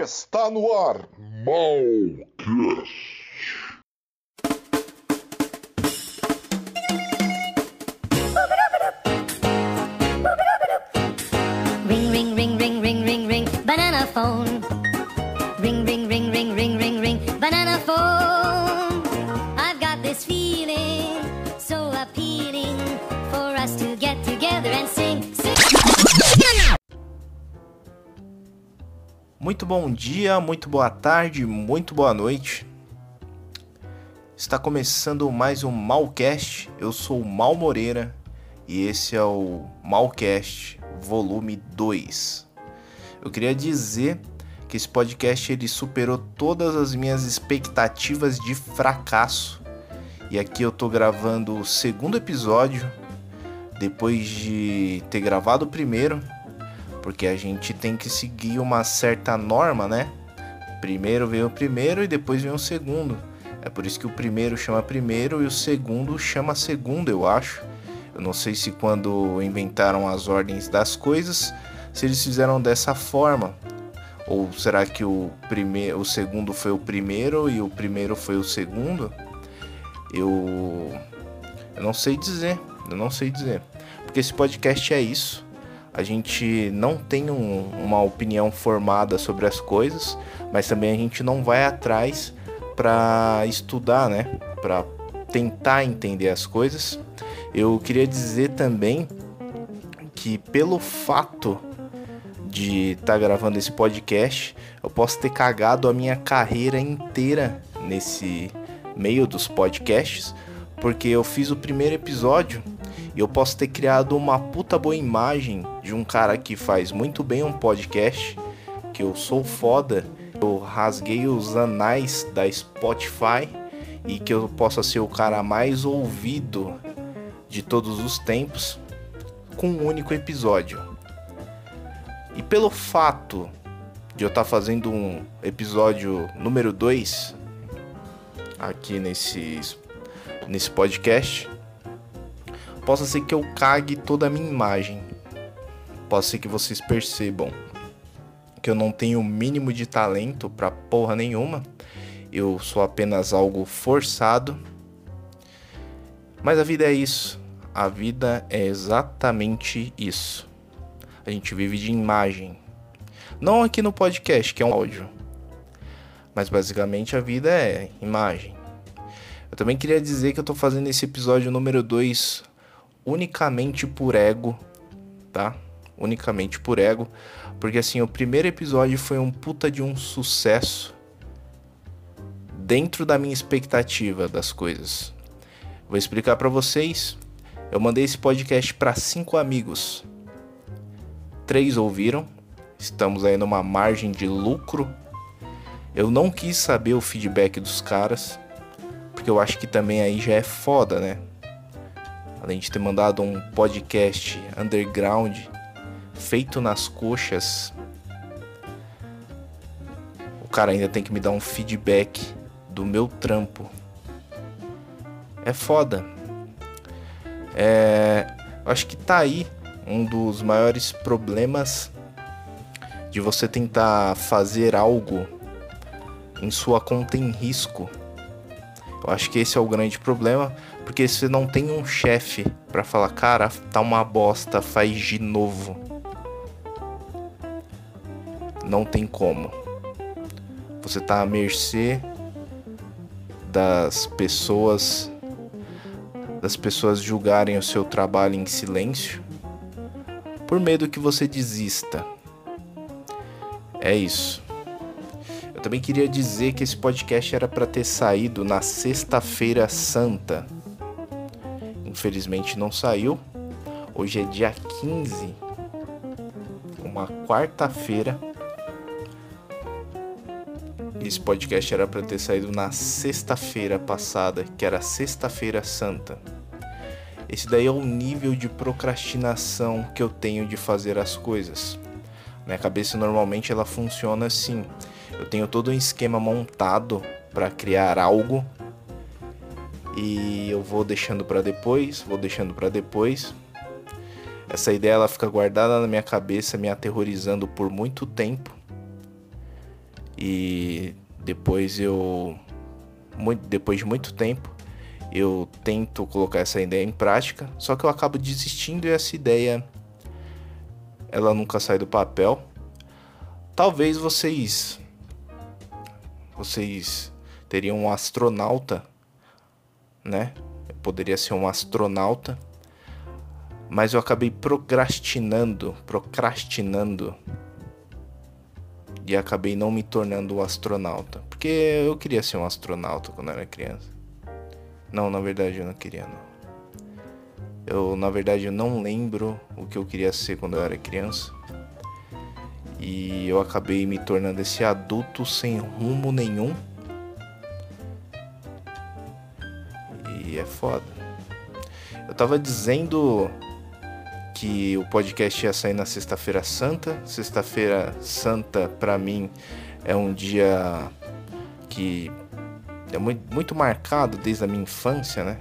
Está no ar Malcast. Ring, ring, ring, ring, ring, ring, ring, banana phone. Ring, ring, ring, ring, ring, ring, ring, banana phone. I've got this feeling so appealing for us to get together and sing, Muito bom dia, muito boa tarde, muito boa noite. Está começando mais um Malcast. Eu sou o Mal Moreira e esse é o Malcast volume 2. Eu queria dizer que esse podcast ele superou todas as minhas expectativas de fracasso. E aqui eu tô gravando o segundo episódio depois de ter gravado o primeiro porque a gente tem que seguir uma certa norma, né? Primeiro vem o primeiro e depois vem o segundo. É por isso que o primeiro chama primeiro e o segundo chama segundo, eu acho. Eu não sei se quando inventaram as ordens das coisas, se eles fizeram dessa forma. Ou será que o primeiro, o segundo foi o primeiro e o primeiro foi o segundo? Eu eu não sei dizer, eu não sei dizer. Porque esse podcast é isso a gente não tem um, uma opinião formada sobre as coisas, mas também a gente não vai atrás para estudar, né? Para tentar entender as coisas. Eu queria dizer também que pelo fato de estar tá gravando esse podcast, eu posso ter cagado a minha carreira inteira nesse meio dos podcasts, porque eu fiz o primeiro episódio e eu posso ter criado uma puta boa imagem de um cara que faz muito bem um podcast, que eu sou foda, eu rasguei os anais da Spotify e que eu possa ser o cara mais ouvido de todos os tempos com um único episódio. E pelo fato de eu estar tá fazendo um episódio número 2 aqui nesse, nesse podcast, Possa ser que eu cague toda a minha imagem. Possa ser que vocês percebam que eu não tenho o mínimo de talento para porra nenhuma. Eu sou apenas algo forçado. Mas a vida é isso. A vida é exatamente isso. A gente vive de imagem. Não aqui no podcast, que é um áudio. Mas basicamente a vida é imagem. Eu também queria dizer que eu tô fazendo esse episódio número 2 unicamente por ego, tá? Unicamente por ego, porque assim, o primeiro episódio foi um puta de um sucesso dentro da minha expectativa das coisas. Vou explicar para vocês. Eu mandei esse podcast para cinco amigos. Três ouviram. Estamos aí numa margem de lucro. Eu não quis saber o feedback dos caras, porque eu acho que também aí já é foda, né? além de ter mandado um podcast underground feito nas coxas, o cara ainda tem que me dar um feedback do meu trampo. É foda. É, acho que tá aí um dos maiores problemas de você tentar fazer algo em sua conta em risco. Eu acho que esse é o grande problema, porque você não tem um chefe para falar, cara, tá uma bosta, faz de novo. Não tem como. Você tá à mercê das pessoas das pessoas julgarem o seu trabalho em silêncio por medo que você desista. É isso. Eu também queria dizer que esse podcast era para ter saído na Sexta-feira Santa infelizmente não saiu. Hoje é dia 15, uma quarta-feira. Esse podcast era para ter saído na sexta-feira passada, que era Sexta-feira Santa. Esse daí é o nível de procrastinação que eu tenho de fazer as coisas. Minha cabeça normalmente ela funciona assim. Eu tenho todo um esquema montado para criar algo e eu vou deixando para depois, vou deixando para depois. Essa ideia ela fica guardada na minha cabeça, me aterrorizando por muito tempo. E depois eu muito, depois de muito tempo eu tento colocar essa ideia em prática, só que eu acabo desistindo e essa ideia ela nunca sai do papel. Talvez vocês vocês teriam um astronauta, né? Eu poderia ser um astronauta, mas eu acabei procrastinando, procrastinando e acabei não me tornando um astronauta, porque eu queria ser um astronauta quando era criança. Não, na verdade eu não queria não. Eu, na verdade, eu não lembro o que eu queria ser quando eu era criança. E eu acabei me tornando esse adulto sem rumo nenhum. E é foda. Eu tava dizendo que o podcast ia sair na Sexta-feira Santa. Sexta-feira Santa, para mim, é um dia que é muito, muito marcado desde a minha infância, né?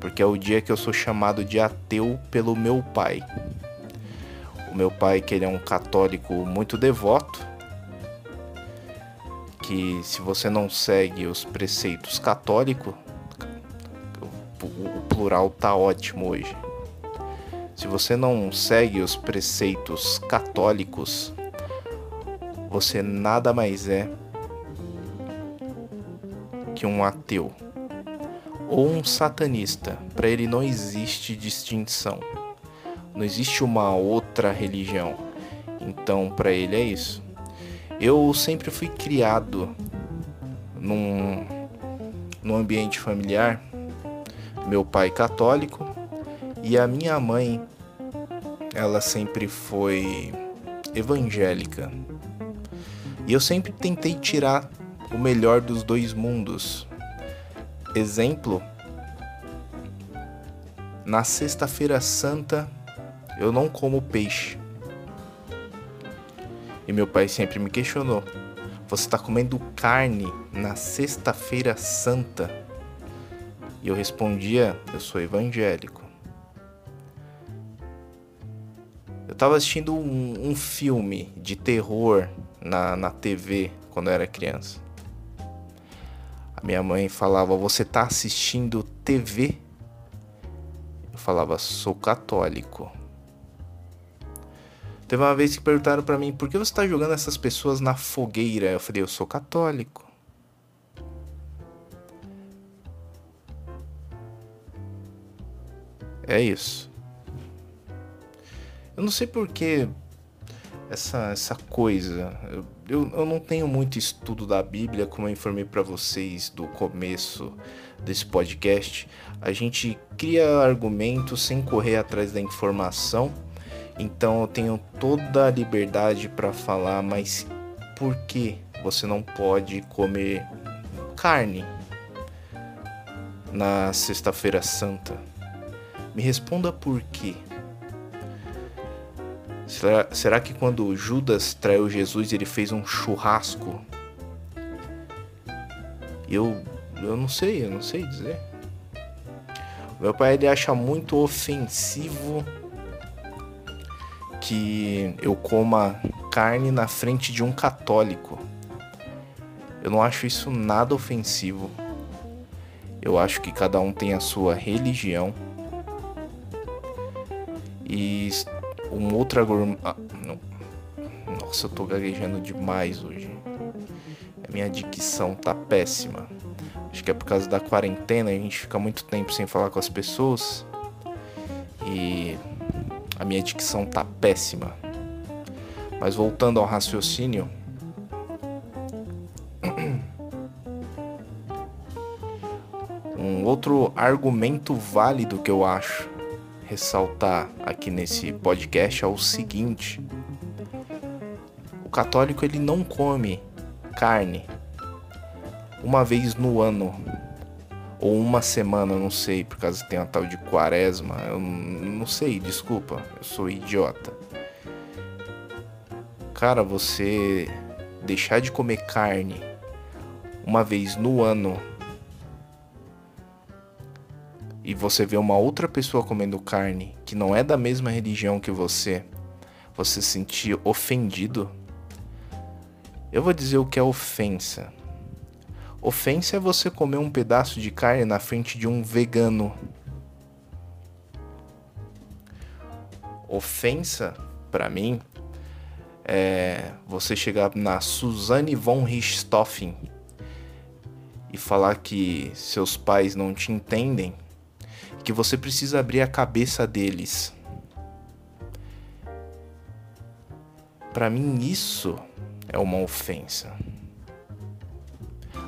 Porque é o dia que eu sou chamado de ateu pelo meu pai. O meu pai, que ele é um católico muito devoto, que se você não segue os preceitos católicos, o plural tá ótimo hoje. Se você não segue os preceitos católicos, você nada mais é que um ateu ou um satanista. Para ele não existe distinção. Não existe uma outra religião. Então, para ele é isso. Eu sempre fui criado num, num ambiente familiar. Meu pai católico e a minha mãe, ela sempre foi evangélica. E eu sempre tentei tirar o melhor dos dois mundos Exemplo, na Sexta-feira Santa eu não como peixe. E meu pai sempre me questionou: Você está comendo carne na Sexta-feira Santa? E eu respondia: Eu sou evangélico. Eu estava assistindo um, um, filme de terror na, na TV quando eu era criança. A minha mãe falava: Você tá assistindo TV? Eu falava: Sou católico. Teve uma vez que perguntaram para mim: Por que você tá jogando essas pessoas na fogueira? Eu falei: Eu sou católico. É isso. Eu não sei por que essa, essa coisa. Eu, eu, eu, não tenho muito estudo da Bíblia, como eu informei para vocês do começo desse podcast. A gente cria argumentos sem correr atrás da informação. Então eu tenho toda a liberdade para falar, mas por que você não pode comer carne na Sexta-feira Santa? Me responda por quê. Será, será que quando Judas traiu Jesus ele fez um churrasco? Eu, eu não sei, eu não sei dizer. Meu pai ele acha muito ofensivo que eu coma carne na frente de um católico. Eu não acho isso nada ofensivo. Eu acho que cada um tem a sua religião. E um outro argumento. Ah, Nossa, eu tô gaguejando demais hoje. A minha dicção tá péssima. Acho que é por causa da quarentena, a gente fica muito tempo sem falar com as pessoas. E a minha dicção tá péssima. Mas voltando ao raciocínio. Um outro argumento válido que eu acho ressaltar aqui nesse podcast é o seguinte: o católico ele não come carne uma vez no ano ou uma semana, não sei, por causa tem uma tal de quaresma, eu não sei, desculpa, eu sou idiota. Cara, você deixar de comer carne uma vez no ano e você vê uma outra pessoa comendo carne que não é da mesma religião que você, você se sentir ofendido, Eu vou dizer o que é ofensa. Ofensa é você comer um pedaço de carne na frente de um vegano. Ofensa, para mim, é você chegar na Suzanne von Richthofen e falar que seus pais não te entendem, que você precisa abrir a cabeça deles. Para mim isso é uma ofensa.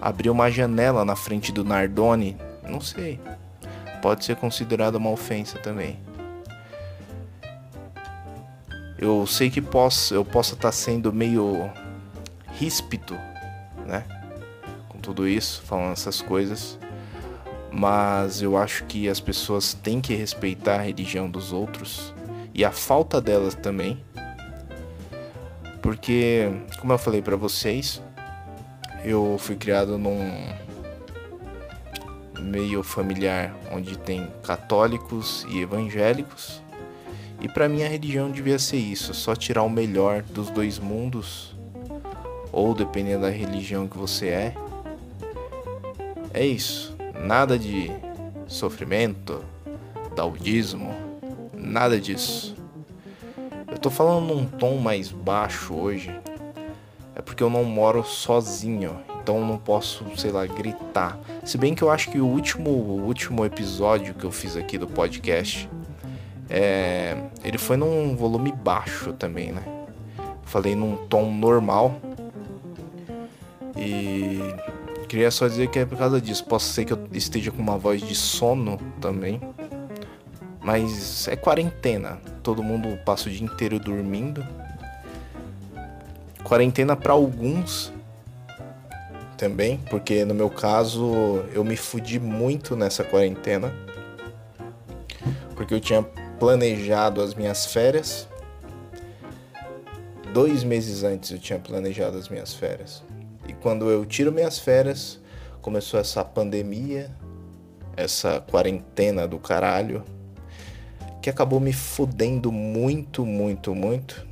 Abrir uma janela na frente do Nardone, não sei. Pode ser considerado uma ofensa também. Eu sei que posso, eu posso estar tá sendo meio ríspido, né? Com tudo isso, falando essas coisas. Mas eu acho que as pessoas têm que respeitar a religião dos outros e a falta delas também. Porque, como eu falei para vocês, eu fui criado num meio familiar onde tem católicos e evangélicos e para mim a religião devia ser isso, só tirar o melhor dos dois mundos, ou dependendo da religião que você é. É isso. Nada de sofrimento, daudismo, nada disso. Eu tô falando num tom mais baixo hoje, é porque eu não moro sozinho, então não posso, sei lá, gritar. Se bem que eu acho que o último, o último episódio que eu fiz aqui do podcast é, ele foi num volume baixo também, né? Falei num tom normal. E queria só dizer que é por causa disso. Posso ser que eu esteja com uma voz de sono também. Mas é quarentena. Todo mundo passa o dia inteiro dormindo. Quarentena para alguns também, porque no meu caso eu me fudi muito nessa quarentena. Porque eu tinha planejado as minhas férias. Dois meses antes eu tinha planejado as minhas férias. Quando eu tiro minhas férias, começou essa pandemia, essa quarentena do caralho, que acabou me fudendo muito, muito, muito.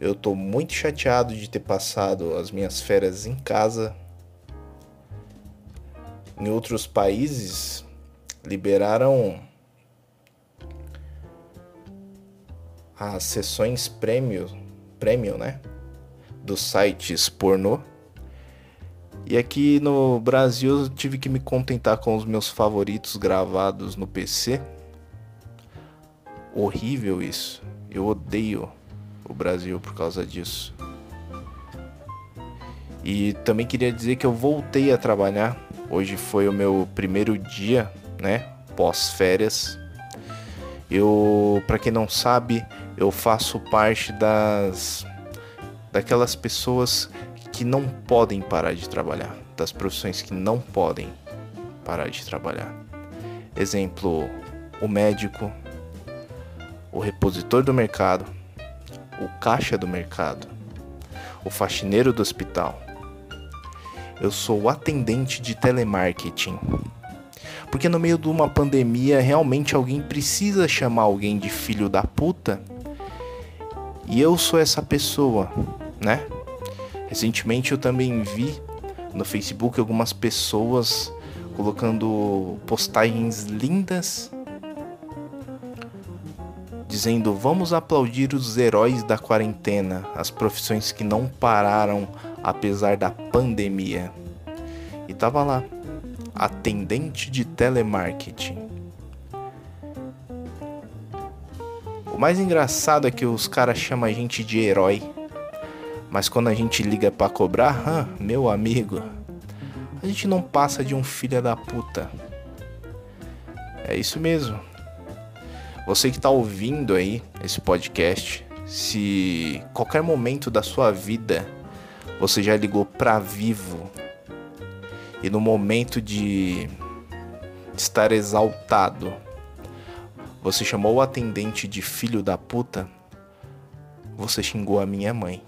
Eu tô muito chateado de ter passado as minhas férias em casa. Em outros países liberaram as sessões prêmio, prêmio, né? Dos sites pornô. E aqui no Brasil eu tive que me contentar com os meus favoritos gravados no PC. Horrível isso. Eu odeio o Brasil por causa disso. E também queria dizer que eu voltei a trabalhar. Hoje foi o meu primeiro dia, né? Pós-férias. Eu, para quem não sabe, eu faço parte das daquelas pessoas que não podem parar de trabalhar, das profissões que não podem parar de trabalhar. Exemplo, o médico, o repositor do mercado, o caixa do mercado, o faxineiro do hospital. Eu sou o atendente de telemarketing. Porque no meio de uma pandemia, realmente alguém precisa chamar alguém de filho da puta e eu sou essa pessoa, né? Recentemente eu também vi no Facebook algumas pessoas colocando postagens lindas dizendo vamos aplaudir os heróis da quarentena, as profissões que não pararam apesar da pandemia. E tava lá, atendente de telemarketing. O mais engraçado é que os caras chamam a gente de herói. Mas quando a gente liga para cobrar, ah, meu amigo, a gente não passa de um filho da puta. É isso mesmo. Você que tá ouvindo aí esse podcast, se qualquer momento da sua vida você já ligou pra vivo e no momento de estar exaltado, você chamou o atendente de filho da puta? Você xingou a minha mãe.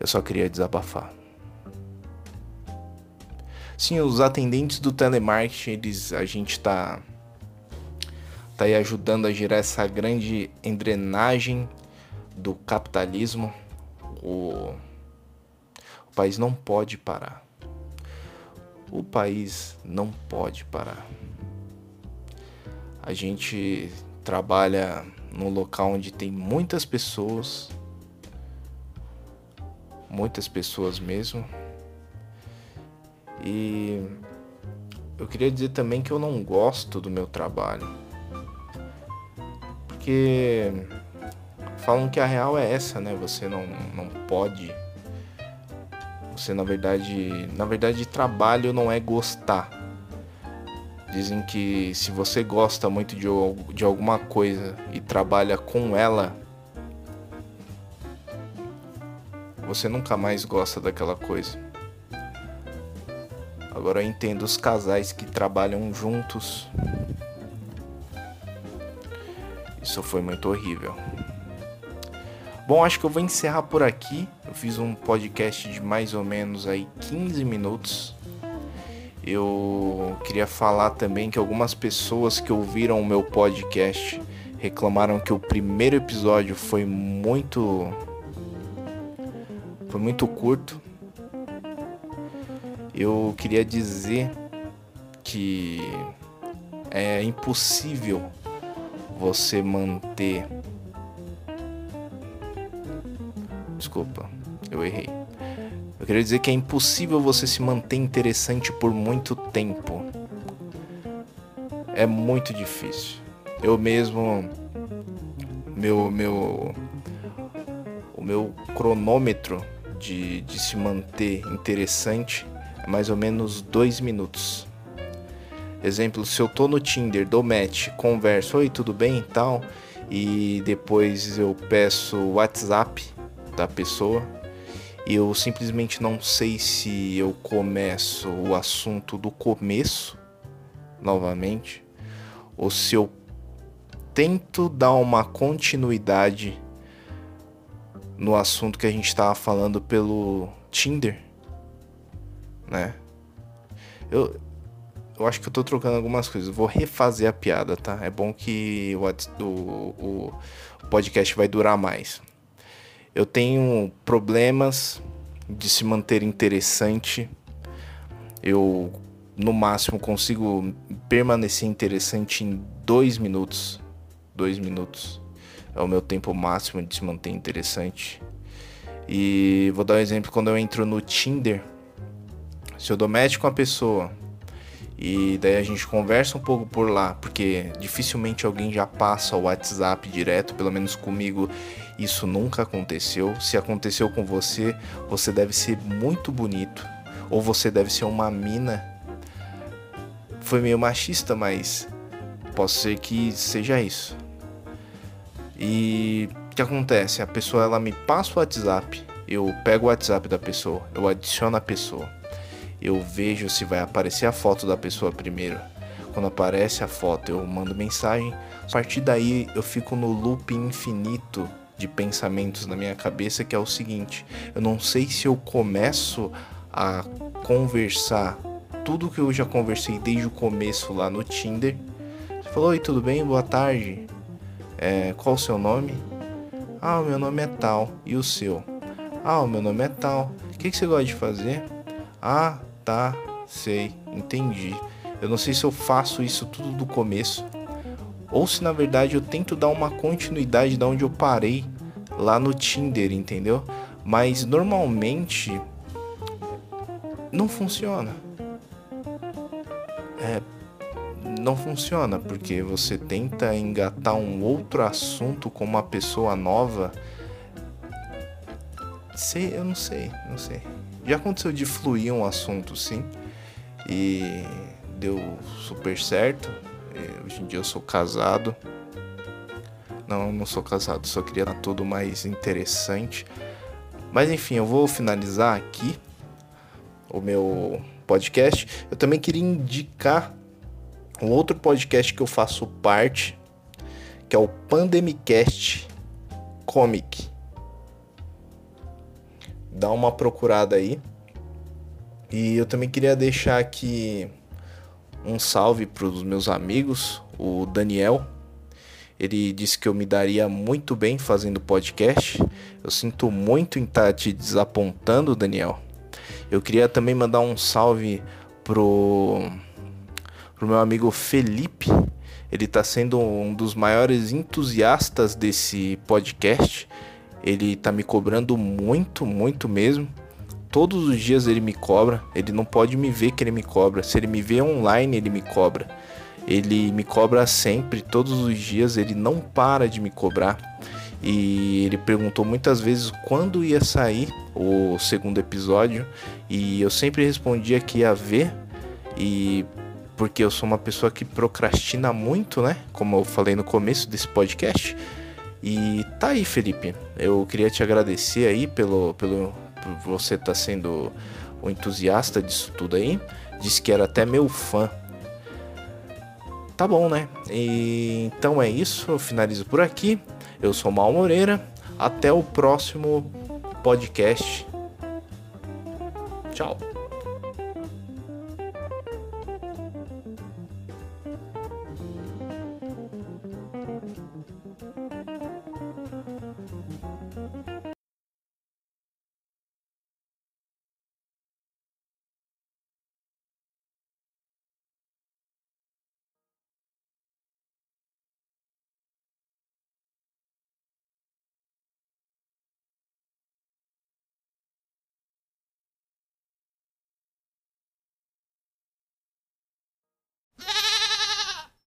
Eu só queria desabafar. Sim, os atendentes do telemarketing, eles, a gente tá, tá aí ajudando a gerar essa grande engrenagem do capitalismo, o, o país não pode parar. O país não pode parar. A gente trabalha num local onde tem muitas pessoas, muitas pessoas mesmo. E eu queria dizer também que eu não gosto do meu trabalho. Porque falam que a real é essa, né? Você não, não pode. Você na verdade. Na verdade, trabalho não é gostar. Dizem que se você gosta muito de, de alguma coisa e trabalha com ela, você nunca mais gosta daquela coisa. Agora eu entendo os casais que trabalham juntos. Isso foi muito horrível. Bom, acho que eu vou encerrar por aqui. Eu fiz um podcast de mais ou menos aí 15 minutos. Eu queria falar também que algumas pessoas que ouviram o meu podcast reclamaram que o primeiro episódio foi muito foi muito curto eu queria dizer que é impossível você manter. Desculpa, eu errei. Eu queria dizer que é impossível você se manter interessante por muito tempo. É muito difícil. Eu mesmo meu meu o meu cronômetro de, de se manter interessante mais ou menos dois minutos. Exemplo, se eu tô no Tinder, dou match, converso, oi, tudo bem e tal, e depois eu peço o WhatsApp da pessoa, e eu simplesmente não sei se eu começo o assunto do começo novamente, ou se eu tento dar uma continuidade no assunto que a gente estava falando pelo Tinder né? Eu, eu acho que eu tô trocando algumas coisas. Vou refazer a piada, tá? É bom que o, o, o podcast vai durar mais. Eu tenho problemas de se manter interessante. Eu, no máximo, consigo permanecer interessante em dois minutos. Dois minutos é o meu tempo máximo de se manter interessante. E vou dar um exemplo quando eu entro no Tinder se eu dou match com a pessoa e daí a gente conversa um pouco por lá, porque dificilmente alguém já passa o WhatsApp direto, pelo menos comigo isso nunca aconteceu. Se aconteceu com você, você deve ser muito bonito ou você deve ser uma mina. Foi meio machista, mas posso ser que seja isso. E o que acontece? A pessoa ela me passa o WhatsApp, eu pego o WhatsApp da pessoa, eu adiciono a pessoa eu vejo se vai aparecer a foto da pessoa primeiro. Quando aparece a foto, eu mando mensagem. A partir daí, eu fico no loop infinito de pensamentos na minha cabeça que é o seguinte: eu não sei se eu começo a conversar tudo que eu já conversei desde o começo lá no Tinder. Você falou: Oi, tudo bem? Boa tarde. É, qual o seu nome? Ah, o meu nome é tal. E o seu? Ah, o meu nome é tal. O que, que você gosta de fazer? Ah, tá, sei, entendi. Eu não sei se eu faço isso tudo do começo ou se na verdade eu tento dar uma continuidade da onde eu parei lá no Tinder, entendeu? Mas normalmente não funciona. É, não funciona porque você tenta engatar um outro assunto com uma pessoa nova. Sei, eu não sei, não sei. Já aconteceu de fluir um assunto, sim. E deu super certo. Hoje em dia eu sou casado. Não, não sou casado, só queria dar tudo mais interessante. Mas enfim, eu vou finalizar aqui o meu podcast. Eu também queria indicar um outro podcast que eu faço parte, que é o Pandemicast Comic dá uma procurada aí. E eu também queria deixar aqui um salve para os meus amigos, o Daniel. Ele disse que eu me daria muito bem fazendo podcast. Eu sinto muito em estar tá te desapontando, Daniel. Eu queria também mandar um salve pro, pro meu amigo Felipe. Ele está sendo um dos maiores entusiastas desse podcast. Ele está me cobrando muito, muito mesmo. Todos os dias ele me cobra. Ele não pode me ver que ele me cobra. Se ele me vê online, ele me cobra. Ele me cobra sempre, todos os dias. Ele não para de me cobrar. E ele perguntou muitas vezes quando ia sair o segundo episódio. E eu sempre respondia que ia ver. E porque eu sou uma pessoa que procrastina muito, né? Como eu falei no começo desse podcast. E tá aí, Felipe. Eu queria te agradecer aí pelo, pelo por você estar tá sendo o entusiasta disso tudo aí. Disse que era até meu fã. Tá bom, né? E, então é isso. Eu finalizo por aqui. Eu sou Mal Moreira. Até o próximo podcast. Tchau.